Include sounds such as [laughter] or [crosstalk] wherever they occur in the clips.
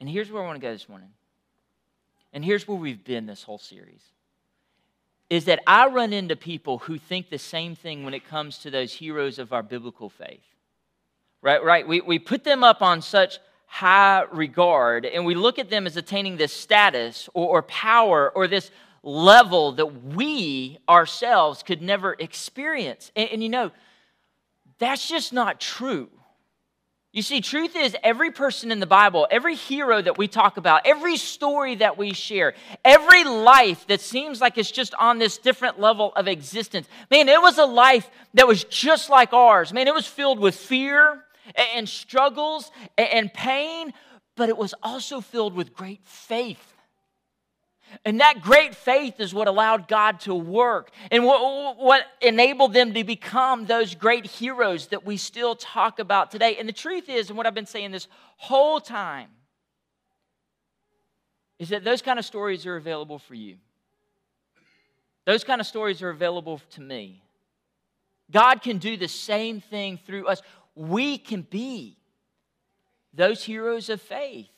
And here's where I want to go this morning. And here's where we've been this whole series is that I run into people who think the same thing when it comes to those heroes of our biblical faith. Right, right. We, we put them up on such high regard and we look at them as attaining this status or, or power or this level that we ourselves could never experience. And, and you know, that's just not true. You see, truth is, every person in the Bible, every hero that we talk about, every story that we share, every life that seems like it's just on this different level of existence, man, it was a life that was just like ours. Man, it was filled with fear and struggles and pain, but it was also filled with great faith and that great faith is what allowed God to work and what, what, enabled them to become those great heroes that we still talk about today. And the truth is, and what I've been saying this whole time, is that those kind of stories are available for you. Those kind of stories are available to me. God can do the same thing through us. We can be those heroes of faith.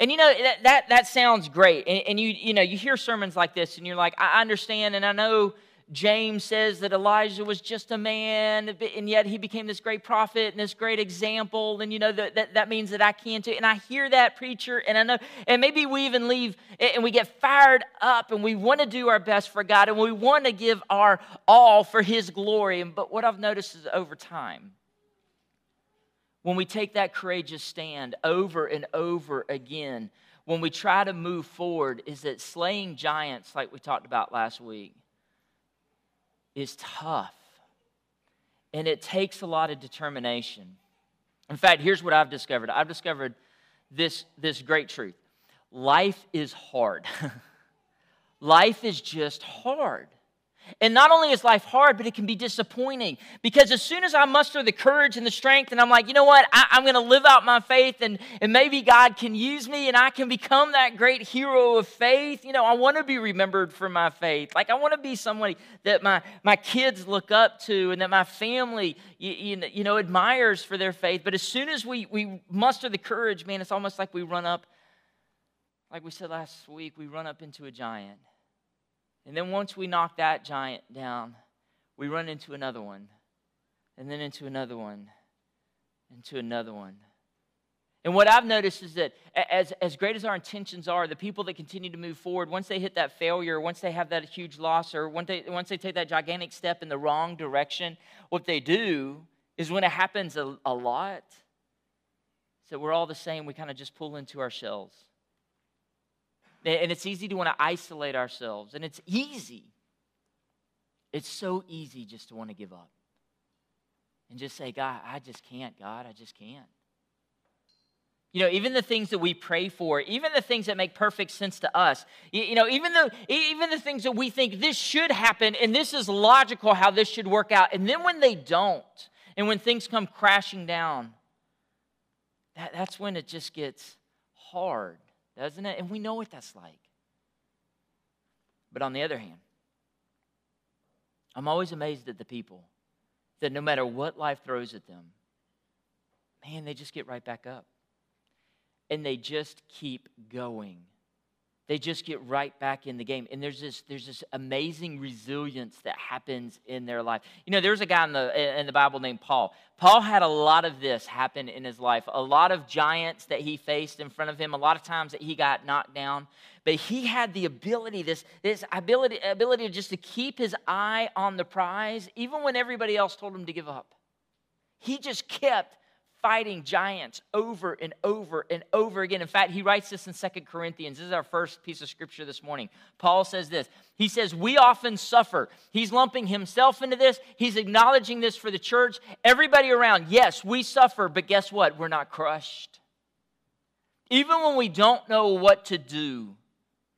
And you know, that, that, that sounds great. And, and, you, you know, you hear sermons like this and you're like, I understand and I know James says that Elijah was just a man, and yet he became this great prophet and this great example. And you know, that, that, that means that I can too. And I hear that, preacher, and I know, and maybe we even leave and we get fired up and we want to do our best for God and we want to give our all for his glory. But what I've noticed is over time, when we take that courageous stand over and over again, when we try to move forward, is that slaying giants, like we talked about last week, is tough. And it takes a lot of determination. In fact, here's what I've discovered I've discovered this, this great truth life is hard. [laughs] life is just hard. And not only is life hard, but it can be disappointing. Because as soon as I muster the courage and the strength, and I'm like, you know what, I, am going to live out my faith, and, and maybe God can use me, and I can become that great hero of faith. You know, I want to be remembered for my faith. Like, I want to be somebody that my, my kids look up to, and that my family, you, you, you know, admires for their faith. But as soon as we, we muster the courage, man, it's almost like we run up, like we said last week, we run up into a giant. And then once we knock that giant down, we run into another one, and then into another one, into another one. And what I've noticed is that as, as great as our intentions are, the people that continue to move forward, once they hit that failure, once they have that huge loss, or once they, once they take that gigantic step in the wrong direction, what they do is when it happens a, a lot, so we're all the same, we kind of just pull into our shells. And it's easy to want to isolate ourselves. And it's easy. It's so easy just to want to give up and just say, God, I just can't. God, I just can't. You know, even the things that we pray for, even the things that make perfect sense to us, you, know, even the, even the things that we think this should happen and this is logical how this should work out. And then when they don't, and when things come crashing down, that, that's when it just gets hard doesn't it? And we know what that's like. But on the other hand, I'm always amazed at the people that no matter what life throws at them, man, they just get right back up. And they just keep going they just get right back in the game. And there's this there's this amazing resilience that happens in their life. You know there's a guy in the in the bible named paul. Paul had a lot of this happen in his life. A lot of giants that he faced in front of him a lot of times that he got knocked down. But he had the ability this this ability ability just to keep his eye on the prize even when everybody else told him to give up. He just kept fighting giants over and over and over again. In fact, he writes this in Second Corinthians. This is our first piece of scripture this morning. Paul says this He says, We often suffer. He's lumping himself into this, he's acknowledging this for the church. Everybody around, yes, we suffer, but guess what? We're not crushed. Even when we don't know what to do,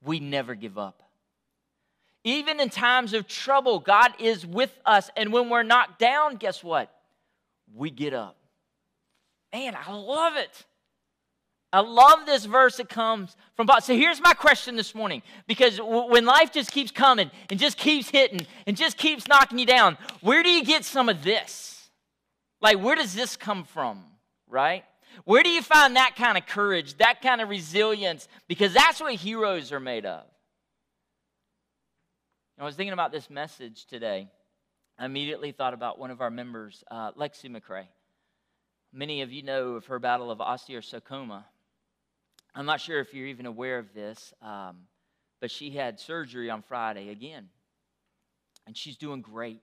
we never give up. Even in times of trouble, God is with us. And when we're knocked down, guess what? We get up. Man, I love it. I love this verse that comes from Paul. So here's my question this morning because when life just keeps coming and just keeps hitting and just keeps knocking you down, where do you get some of this? Like, where does this come from, right? Where do you find that kind of courage, that kind of resilience? Because that's what heroes are made of. I was thinking about this message today. I immediately thought about one of our members, uh, Lexi McCrae. Many of you know of her battle of osteosarcoma. I'm not sure if you're even aware of this, um, but she had surgery on Friday again. And she's doing great.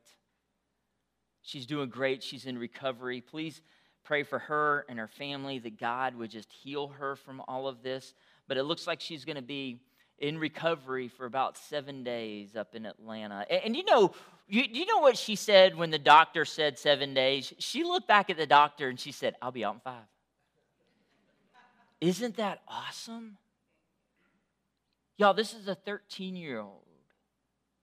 She's doing great. She's in recovery. Please pray for her and her family that God would just heal her from all of this. But it looks like she's going to be in recovery for about seven days up in Atlanta. And, and you know, you, you know what she said when the doctor said seven days? She looked back at the doctor and she said, I'll be out in five. Isn't that awesome? Y'all, this is a 13 year old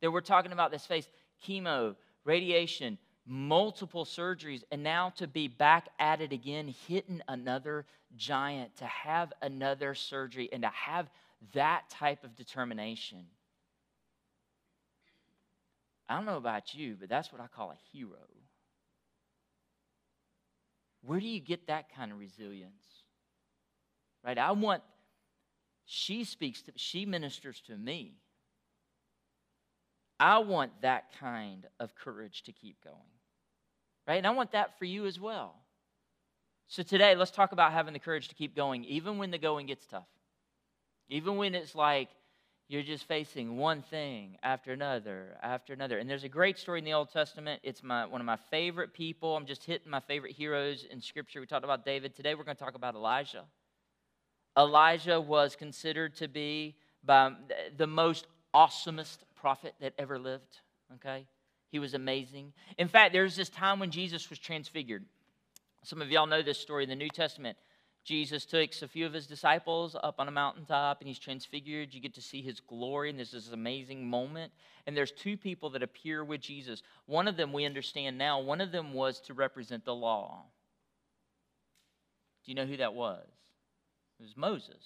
that we're talking about this face chemo, radiation, multiple surgeries, and now to be back at it again, hitting another giant, to have another surgery, and to have that type of determination. I don't know about you, but that's what I call a hero. Where do you get that kind of resilience? Right? I want, she speaks to, she ministers to me. I want that kind of courage to keep going. Right? And I want that for you as well. So today, let's talk about having the courage to keep going, even when the going gets tough. Even when it's like you're just facing one thing after another after another. And there's a great story in the Old Testament. It's my, one of my favorite people. I'm just hitting my favorite heroes in Scripture. We talked about David. Today, we're going to talk about Elijah. Elijah was considered to be by the most awesomest prophet that ever lived. Okay? He was amazing. In fact, there's this time when Jesus was transfigured. Some of y'all know this story in the New Testament. Jesus takes a few of his disciples up on a mountaintop and he's transfigured. You get to see his glory, and this is an amazing moment. And there's two people that appear with Jesus. One of them we understand now, one of them was to represent the law. Do you know who that was? It was Moses.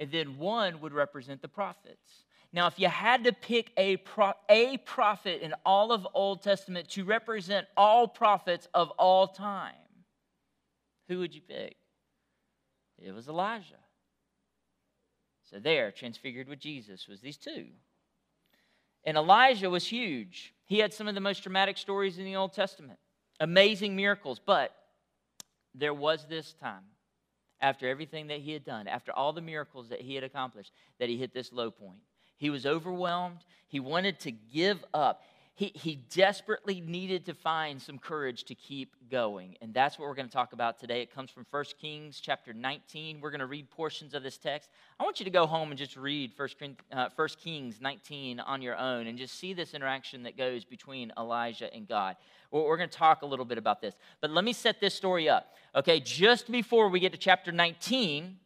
And then one would represent the prophets. Now, if you had to pick a, pro- a prophet in all of Old Testament to represent all prophets of all time, who would you pick? It was Elijah. So there, transfigured with Jesus, was these two. And Elijah was huge. He had some of the most dramatic stories in the Old Testament, amazing miracles. But there was this time after everything that he had done, after all the miracles that he had accomplished, that he hit this low point. He was overwhelmed. He wanted to give up. He, he desperately needed to find some courage to keep going. And that's what we're going to talk about today. It comes from 1 Kings chapter 19. We're going to read portions of this text. I want you to go home and just read 1 uh, Kings 19 on your own and just see this interaction that goes between Elijah and God. We're going to talk a little bit about this. But let me set this story up. Okay, just before we get to chapter 19,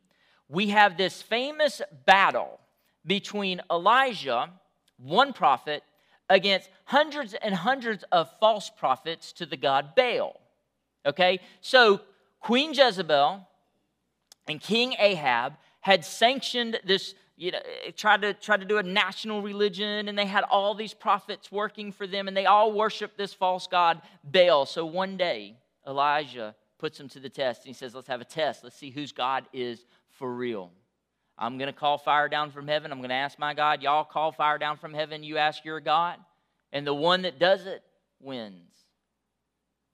we have this famous battle between Elijah, one prophet, against hundreds and hundreds of false prophets to the god Baal. Okay, so Queen Jezebel and King Ahab had sanctioned this you know, eh, tried to try to do a national religion, and they had all these prophets working for them, and they all worshiped this false god Baal. So one day, Elijah puts them to the test, and he says, "Let's have a test. Let's see whose God is for real." I'm going to call fire down from heaven. I'm going to ask my God. Y'all call fire down from heaven. You ask your God. And the one that does it wins.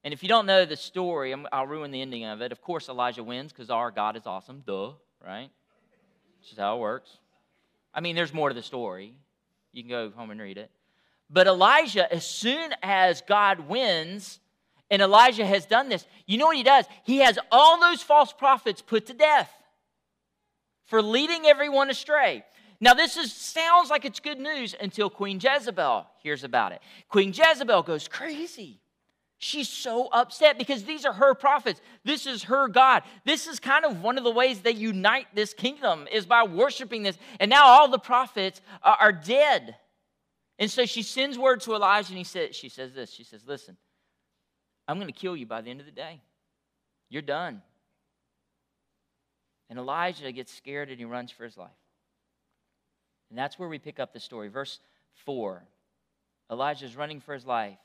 And if you don't know the story, i will ruin the ending of it. Of course, Elijah wins because our God is awesome. Duh, right? This is how it works. I mean, there's more to the story. You can go home and read it. But Elijah, as soon as God wins, and Elijah has done this, you know what he does? He has all those false prophets put to death for leading everyone astray. Now, this is, sounds like it's good news until Queen Jezebel hears about it. Queen Jezebel goes crazy. She's so upset because these are her prophets. This is her God. This is kind of one of the ways they unite this kingdom is by worshiping this. And now all the prophets are, dead. And so she sends word to Elijah and he said, she says this. She says, Listen, I'm going to kill you by the end of the day. You're done. And Elijah gets scared and he runs for his life. And that's where we pick up the story. Verse 4 Elijah's running for his life.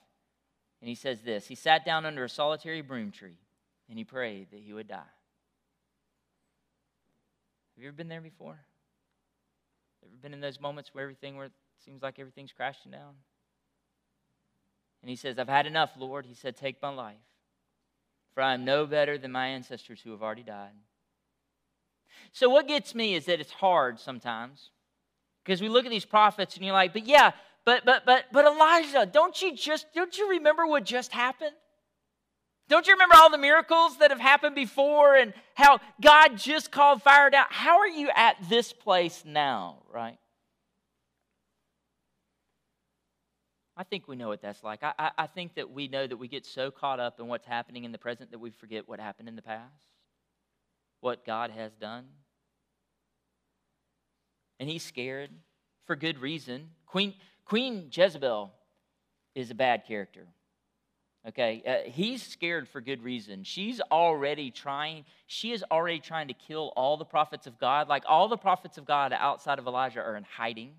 And he says this He sat down under a solitary broom tree and he prayed that he would die. Have you ever been there before? Ever been in those moments where everything where it seems like everything's crashing down? And he says, I've had enough, Lord. He said, Take my life, for I am no better than my ancestors who have already died. So, what gets me is that it's hard sometimes because we look at these prophets and you're like, but yeah, but, but, but, but Elijah, don't you just, don't you remember what just happened? Don't you remember all the miracles that have happened before and how God just called fire down? How are you at this place now, right? I think we know what that's like. I, I, I, think that we know that we get so caught up in what's happening in the present that we forget what happened in the past, what God has done. And he's scared for good reason. Queen, Queen Jezebel is a bad character. Okay, uh, he's scared for good reason. She's already trying, she is already trying to kill all the prophets of God. Like all the prophets of God outside of Elijah are in hiding.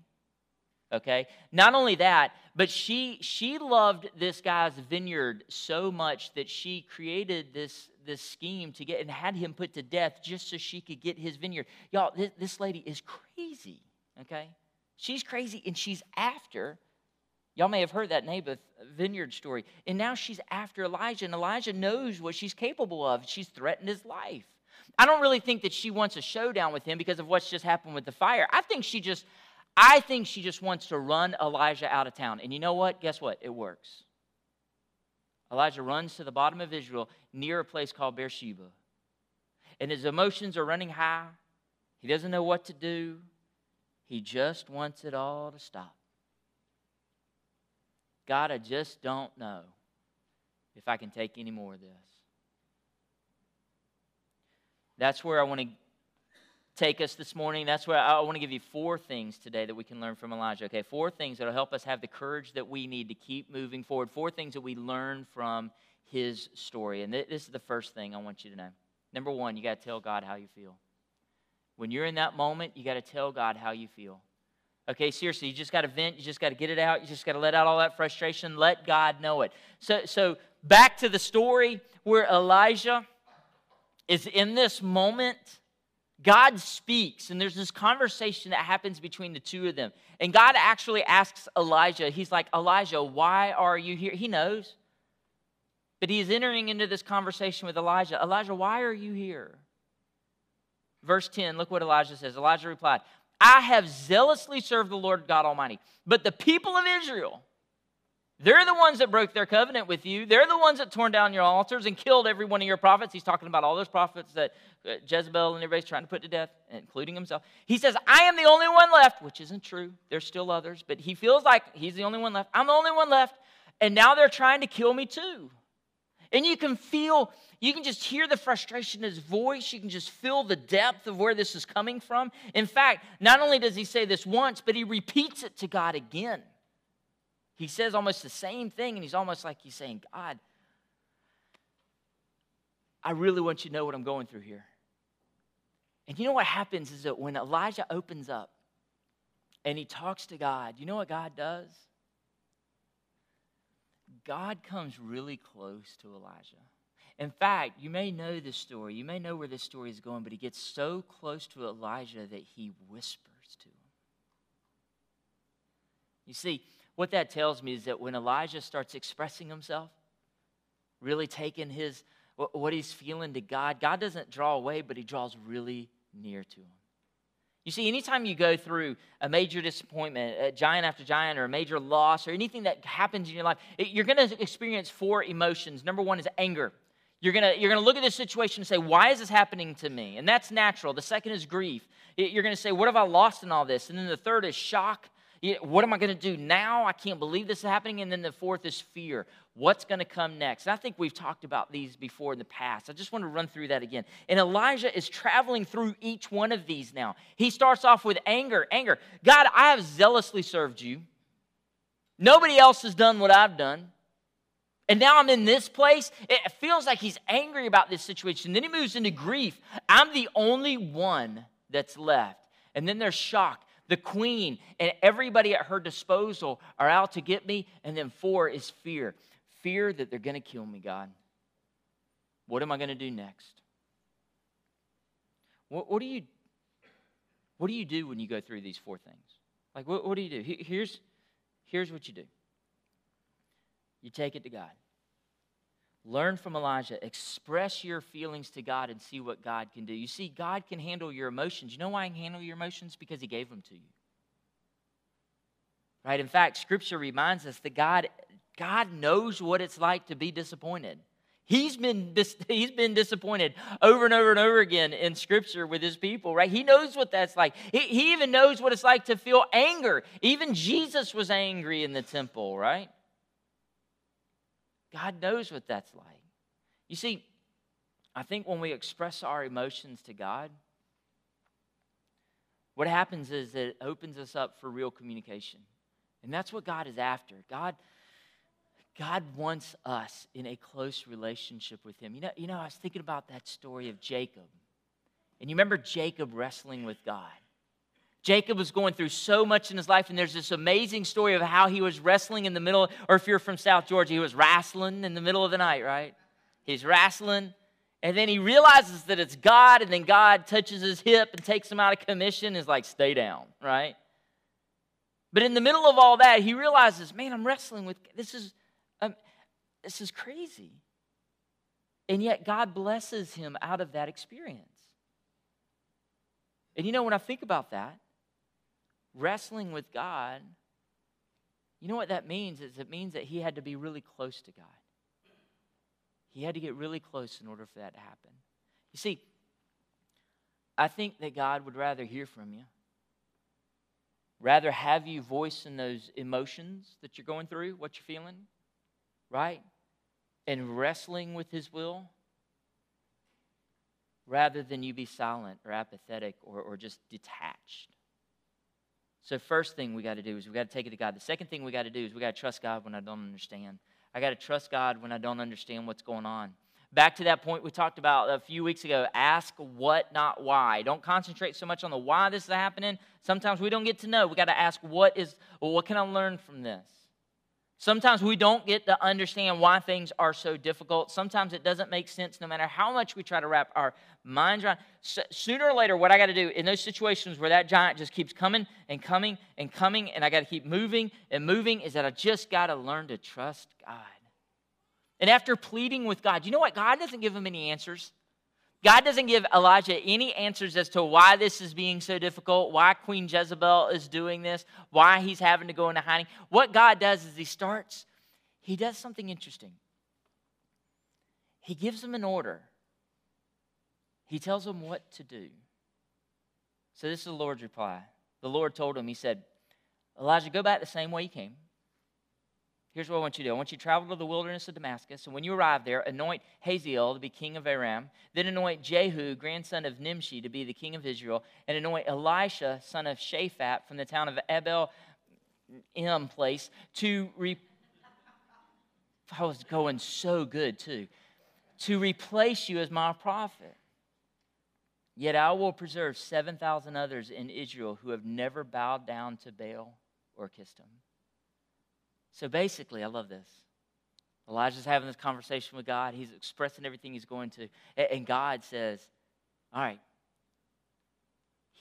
Okay? Not only that, but she she loved this guy's vineyard so much that she created this this scheme to get and had him put to death just so she could get his vineyard. Y'all, this, this lady is crazy. Okay? She's crazy and she's after Y'all may have heard that Naboth vineyard story. And now she's after Elijah, and Elijah knows what she's capable of. She's threatened his life. I don't really think that she wants a showdown with him because of what's just happened with the fire. I think she just I think she just wants to run Elijah out of town. And you know what? Guess what? It works. Elijah runs to the bottom of Israel near a place called Beersheba. And his emotions are running high. He doesn't know what to do. He just wants it all to stop. God, I just don't know if I can take any more of this. That's where I want to take us this morning. That's where I want to give you four things today that we can learn from Elijah. Okay, four things that will help us have the courage that we need to keep moving forward. Four things that we learn from his story. And this is the first thing I want you to know. Number one, you got to tell God how you feel. When you're in that moment, you got to tell God how you feel. Okay, seriously, you just got to vent. You just got to get it out. You just got to let out all that frustration. Let God know it. So, so back to the story where Elijah is in this moment. God speaks, and there's this conversation that happens between the two of them. And God actually asks Elijah, He's like, Elijah, why are you here? He knows. But he's entering into this conversation with Elijah. Elijah, why are you here? Verse 10, look what Elijah says. Elijah replied, I have zealously served the Lord God Almighty. But the people of Israel, they're the ones that broke their covenant with you. They're the ones that torn down your altars and killed every one of your prophets. He's talking about all those prophets that uh, Jezebel and everybody's trying to put to death, including himself. He says, I am the only one left, which isn't true. There's still others, but he feels like he's the only one left. I'm the only one left. And now they're trying to kill me too. And you can feel, you can just hear the frustration in his voice. You can just feel the depth of where this is coming from. In fact, not only does he say this once, but he repeats it to God again. He says almost the same thing, and he's almost like he's saying, God, I really want you to know what I'm going through here. And you know what happens is that when Elijah opens up and he talks to God, you know what God does? God comes really close to Elijah. In fact, you may know this story. You may know where this story is going, but he gets so close to Elijah that he whispers to him. You see, what that tells me is that when Elijah starts expressing himself, really taking his what he's feeling to God, God doesn't draw away, but he draws really near to him. You see, anytime you go through a major disappointment, a giant after giant, or a major loss, or anything that happens in your life, you're going to experience four emotions. Number one is anger. You're going to you're going to look at this situation and say, Why is this happening to me? And that's natural. The second is grief. You're going to say, What have I lost in all this? And then the third is shock. What am I going to do now? I can't believe this is happening. And then the fourth is fear. What's going to come next? And I think we've talked about these before in the past. I just want to run through that again. And Elijah is traveling through each one of these now. He starts off with anger. Anger. God, I have zealously served you. Nobody else has done what I've done. And now I'm in this place. It feels like he's angry about this situation. Then he moves into grief. I'm the only one that's left. And then there's shock the queen, and everybody at her disposal are out to get me. And then four is fear fear that they're going to kill me, God. What am I going to do next? What, what, do you, What do you do when you go through these four things? Like, what, what do you do? Here's, here's what you do you take it to God. Learn from Elijah. Express your feelings to God and see what God can do. You see, God can handle your emotions. You know why He can handle your emotions? Because He gave them to you. Right? In fact, Scripture reminds us that God, God knows what it's like to be disappointed. He's been, [laughs] he's been disappointed over and over and over again in Scripture with his people, right? He knows what that's like. He, he even knows what it's like to feel anger. Even Jesus was angry in the temple, right? God knows what that's like. You see, I think when we express our emotions to God, what happens is it opens us up for real communication. And that's what God is after. God, God wants us in a close relationship with Him. You know, you know, I was thinking about that story of Jacob. And you remember Jacob wrestling with God. Jacob was going through so much in his life, and there's this amazing story of how he was wrestling in the middle, or if you're from South Georgia, he was wrestling in the middle of the night, right? He's wrestling, and then he realizes that it's God, and then God touches his hip and takes him out of commission is like, stay down, right? But in the middle of all that, he realizes, man, I'm wrestling with this is um, this is crazy. And yet God blesses him out of that experience. And you know, when I think about that, wrestling with God, you know what that means? Is it means that he had to be really close to God. He had to get really close in order for that to happen. You see, I think that God would rather hear from you, rather have you voice in those emotions that you're going through, what you're feeling, right? And wrestling with His will, rather than you be silent or apathetic or, or just detached. So, first thing we got to do is we got to take it to God. The second thing we got to do is we got to trust God when I don't understand. I got to trust God when I don't understand what's going on. Back to that point we talked about a few weeks ago ask what, not why. Don't concentrate so much on the why this is happening. Sometimes we don't get to know. We got to ask what is, well, what can I learn from this? Sometimes we don't get to understand why things are so difficult. Sometimes it doesn't make sense no matter how much we try to wrap our minds around. So sooner or later, what I got to do in those situations where that giant just keeps coming and coming and coming, and I got to keep moving and moving, is that I just got to learn to trust God. And after pleading with God, you know what? God doesn't give him any answers. God doesn't give Elijah any answers as to why this is being so difficult, why Queen Jezebel is doing this, why he's having to go into hiding. What God does is he starts, he does something interesting. He gives them an order, he tells them what to do. So this is the Lord's reply. The Lord told him, He said, Elijah, go back the same way you came. Here's what I want you to do I want you to travel to the wilderness of Damascus, and when you arrive there, anoint Hazael to be king of Aram, then anoint Jehu, grandson of Nimshi, to be the king of Israel, and anoint Elisha, son of Shaphat, from the town of Abel M place, to re- I was going so good too, to replace you as my prophet. Yet I will preserve 7,000 others in Israel who have never bowed down to Baal or kissed him. So basically, I love this. Elijah's having this conversation with God. He's expressing everything he's going to. And God says, All right,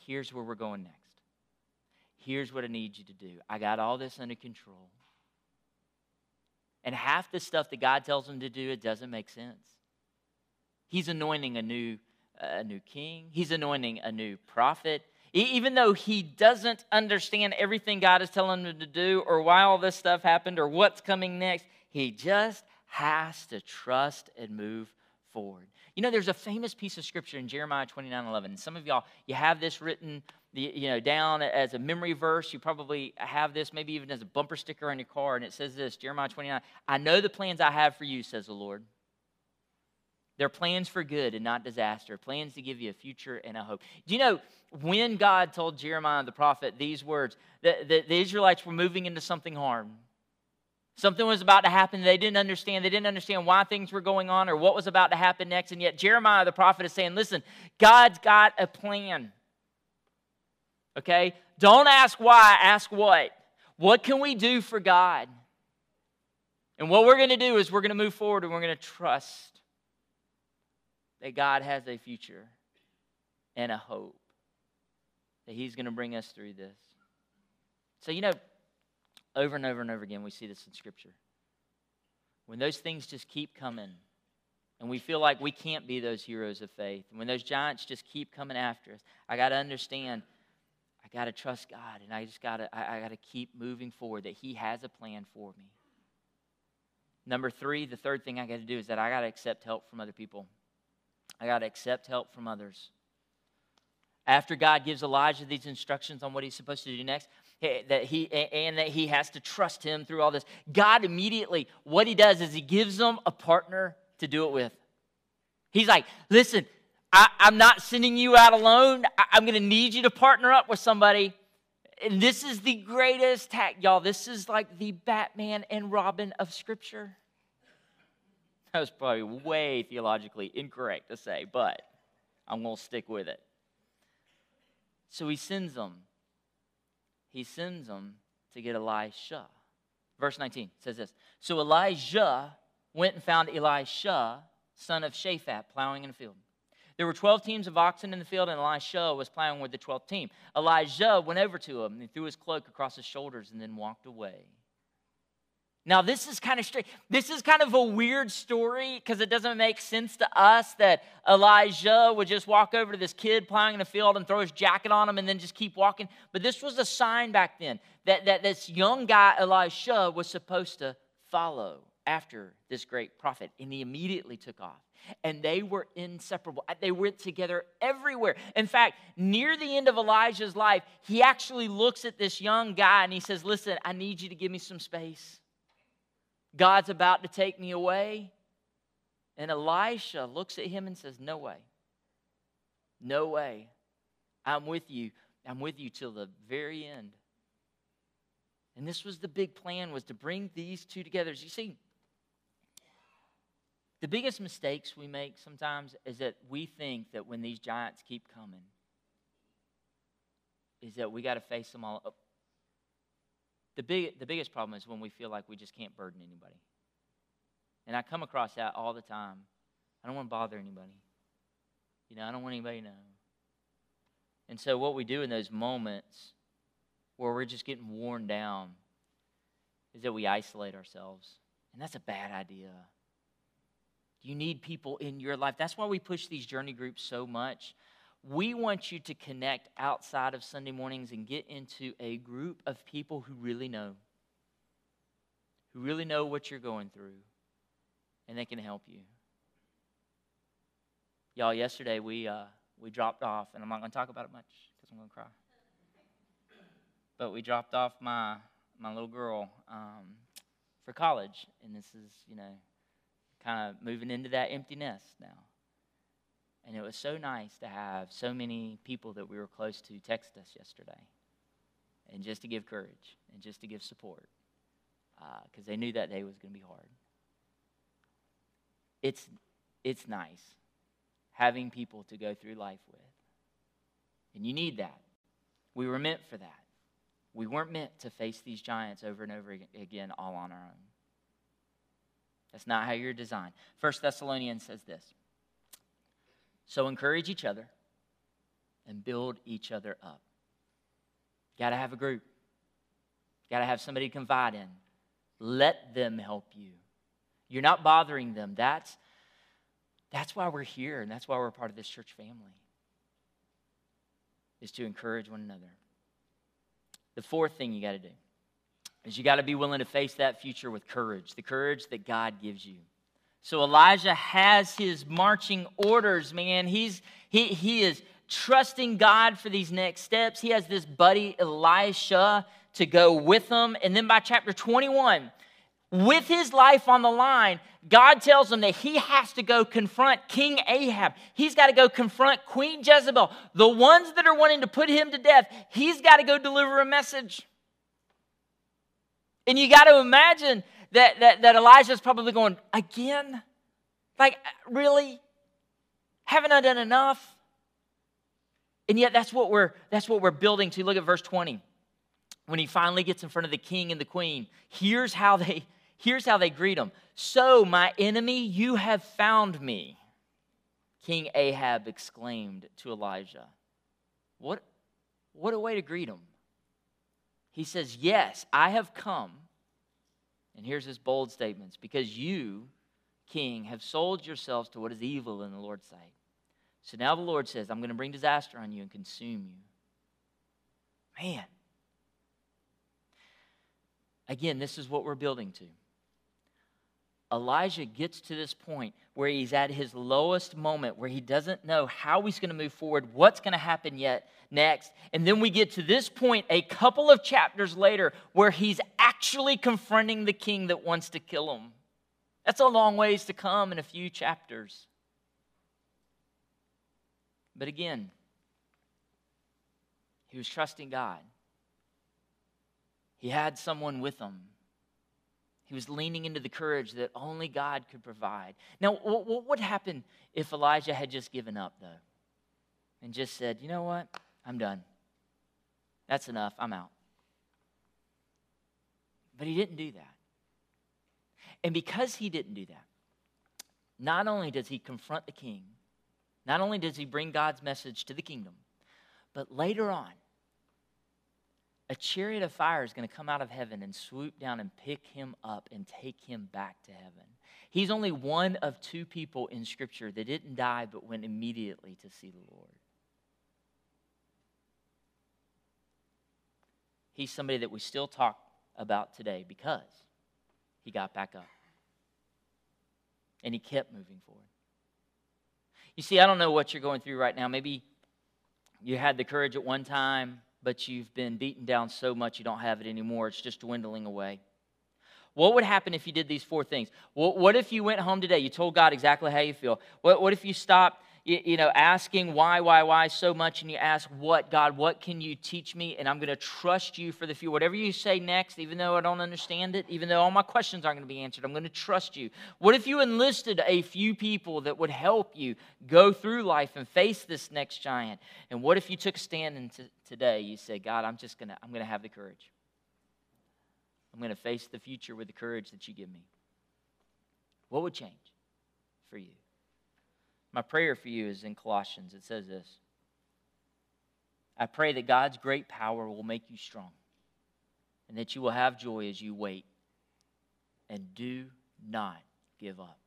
here's where we're going next. Here's what I need you to do. I got all this under control. And half the stuff that God tells him to do, it doesn't make sense. He's anointing a new, a new king, he's anointing a new prophet, even though he doesn't understand everything God is telling him to do or why all this stuff happened or what's coming next, he just has to trust and move forward. You know, there's a famous piece of scripture in Jeremiah 29 11. Some of y'all, you have this written you know, down as a memory verse. You probably have this maybe even as a bumper sticker on your car, and it says this Jeremiah 29 I know the plans I have for you, says the Lord. They're plans for good and not disaster, plans to give you a future and a hope. Do you know when God told Jeremiah the prophet these words, that the, the Israelites were moving into something hard? Something was about to happen. They didn't understand. They didn't understand why things were going on or what was about to happen next. And yet, Jeremiah the prophet is saying, Listen, God's got a plan. Okay? Don't ask why, ask what. What can we do for God? And what we're going to do is we're going to move forward and we're going to trust that God has a future and a hope. that He's going to bring us through this. So, you know, over and over and over again, we see this in Scripture. When those things just keep coming, and we feel like we can't be those heroes of faith, and when those giants just keep coming after us, I got to understand I got to trust God, and I just got to I, I got to keep moving forward that He has a plan for me. Number three, the third thing I got to do is that I got to accept help from other people. I got to accept help from others. After God gives Elijah these instructions on what he's supposed to do next, that he and that he has to trust him through all this, God immediately, what he does is he gives them a partner to do it with. He's like, listen, I, am not sending you out alone. I, I'm going to need you to partner up with somebody. And this is the greatest hack, y'all. This is like the Batman and Robin of Scripture. [laughs] That was probably way theologically incorrect to say, but I'm going to stick with it. So he sends them. He sends them to get Elisha. Verse 19 says this So Elijah went and found Elisha, son of Shaphat, plowing in a field. There were 12 teams of oxen in the field, and Elisha was plowing with the 12th team. Elijah went over to him and threw his cloak across his shoulders and then walked away. Now, this is kind of strange. This is kind of a weird story because it doesn't make sense to us that Elijah would just walk over to this kid plowing in the field and throw his jacket on him and then just keep walking. But this was a sign back then that, that this young guy, Elisha, was supposed to follow after this great prophet. And he immediately took off and they were inseparable. Uh, they went together everywhere. In fact, near the end of Elijah's life, he actually looks at this young guy and he says, Listen, I need you to give me some space. God's about to take me away. And Elisha looks at him and says, No way. No way. I'm with you. I'm with you till the very end. And this was the big plan was to bring these two together. As You see, the biggest mistakes we make sometimes is that we think that when these giants keep coming, is that we got to face them all up. The, big, the biggest problem is when we feel like we just can't burden anybody. And I come across that all the time. I don't want to bother anybody. You know, I don't want anybody to know. And so, what we do in those moments where we're just getting worn down is that we isolate ourselves. And that's a bad idea. You need people in your life. That's why we push these journey groups so much. We want you to connect outside of Sunday mornings and get into a group of people who really know, who really know what you're going through, and they can help you. Y'all, yesterday we, uh, we dropped off, and I'm not going to talk about it much because I'm going to cry. But we dropped off my, my little girl um, for college, and this is, you know, kind of moving into that empty nest now. And it was so nice to have so many people that we were close to text us yesterday and just to give courage and just to give support because uh, they knew that day was going to be hard. It's, it's nice having people to go through life with. And you need that. We were meant for that. We weren't meant to face these giants over and over again all on our own. That's not how you're designed. First Thessalonians says this. So encourage each other and build each other up. Got to have a group. Got to have somebody to confide in. Let them help you. You're not bothering them. That's that's why we're here and that's why we're part of this church family. Is to encourage one another. The fourth thing you got to do is you got to be willing to face that future with courage, the courage that God gives you. So Elijah has his marching orders, man. He's he he is trusting God for these next steps. He has this buddy Elisha to go with him. And then by chapter 21, with his life on the line, God tells him that he has to go confront King Ahab. He's got to go confront Queen Jezebel. The ones that are wanting to put him to death, he's got to go deliver a message. And you got to imagine that, that, that Elijah's probably going, again? Like, really? Haven't I done enough? And yet that's what we're that's what we're building to. Look at verse 20. When he finally gets in front of the king and the queen, here's how they here's how they greet him. So, my enemy, you have found me. King Ahab exclaimed to Elijah. What What a way to greet him. He says, Yes, I have come. And here's his bold statements because you, king, have sold yourselves to what is evil in the Lord's sight. So now the Lord says, I'm going to bring disaster on you and consume you. Man. Again, this is what we're building to. Elijah gets to this point where he's at his lowest moment, where he doesn't know how he's going to move forward, what's going to happen yet next. And then we get to this point a couple of chapters later where he's actually confronting the king that wants to kill him. That's a long ways to come in a few chapters. But again, he was trusting God. He had someone with him he was leaning into the courage that only God could provide. Now, what would happen if Elijah had just given up, though, and just said, you know what? I'm done. That's enough. I'm out. But he didn't do that. And because he didn't do that, not only does he confront the king, not only does he bring God's message to the kingdom, but later on, a chariot of fire is going to come out of heaven and swoop down and pick him up and take him back to heaven. He's only one of two people in Scripture that didn't die but went immediately to see the Lord. He's somebody that we still talk about today because he got back up and he kept moving forward. You see, I don't know what you're going through right now. Maybe you had the courage at one time but you've been beaten down so much you don't have it anymore. It's just dwindling away. What would happen if you did these four things? What, if you went home today? You told God exactly how you feel. What, if you stopped you, you know, asking why, why, why so much, and you ask, What, God, what can you teach me? And I'm going to trust you for the future. Whatever you say next, even though I don't understand it, even though all my questions aren't going to be answered, I'm going to trust you. What if you enlisted a few people that would help you go through life and face this next giant? And what if you took a stand and t- today you said, God, I'm just going to, I'm going to have the courage. I'm going to face the future with the courage that you give me. What would change for you? My prayer for you is in Colossians. It says this I pray that God's great power will make you strong and that you will have joy as you wait and do not give up.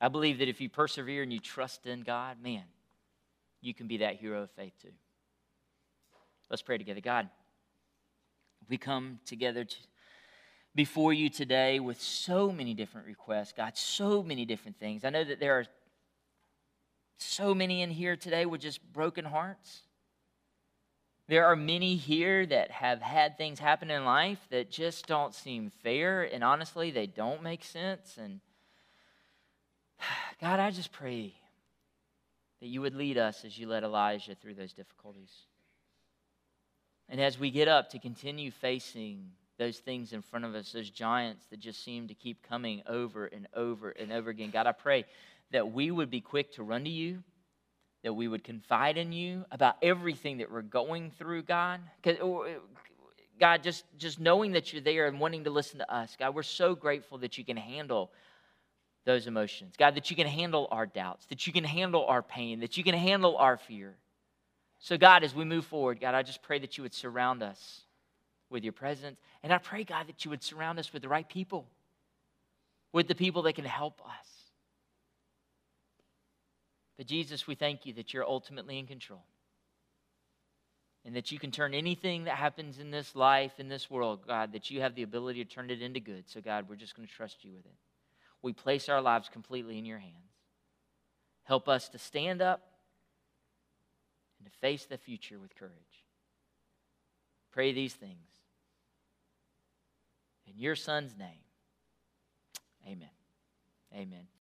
I believe that if you persevere and you trust in God, man, you can be that hero of faith too. Let's pray together. God, we come together to, before you today with so many different requests, God, so many different things. I know that there are so many in here today with just broken hearts. There are many here that have had things happen in life that just don't seem fair, and honestly, they don't make sense. And [sighs] God, I just pray that you would lead us as you led Elijah through those difficulties. And as we get up to continue facing those things in front of us, those giants that just seem to keep coming over and over and over again, God, I pray that we would be quick to run to you, that we would confide in you about everything that we're going through, God. Uh, God, just, just knowing that you're there and wanting to listen to us, God, we're so grateful that you can handle those emotions. God, that you can handle our doubts, that you can handle our pain, that you can handle our fear. So, God, as we move forward, God, I just pray that you would surround us with your presence. And I pray, God, that you would surround us with the right people, with the people that can help us. But Jesus, we thank you that you're ultimately in control. And that you can turn anything that happens in this life, in this world, God, that you have the ability to turn it into good. So, God, we're just going to trust you with it. We place our lives completely in your hands. Help us to stand up and to face the future with courage. Pray these things. In your son's name, amen. Amen.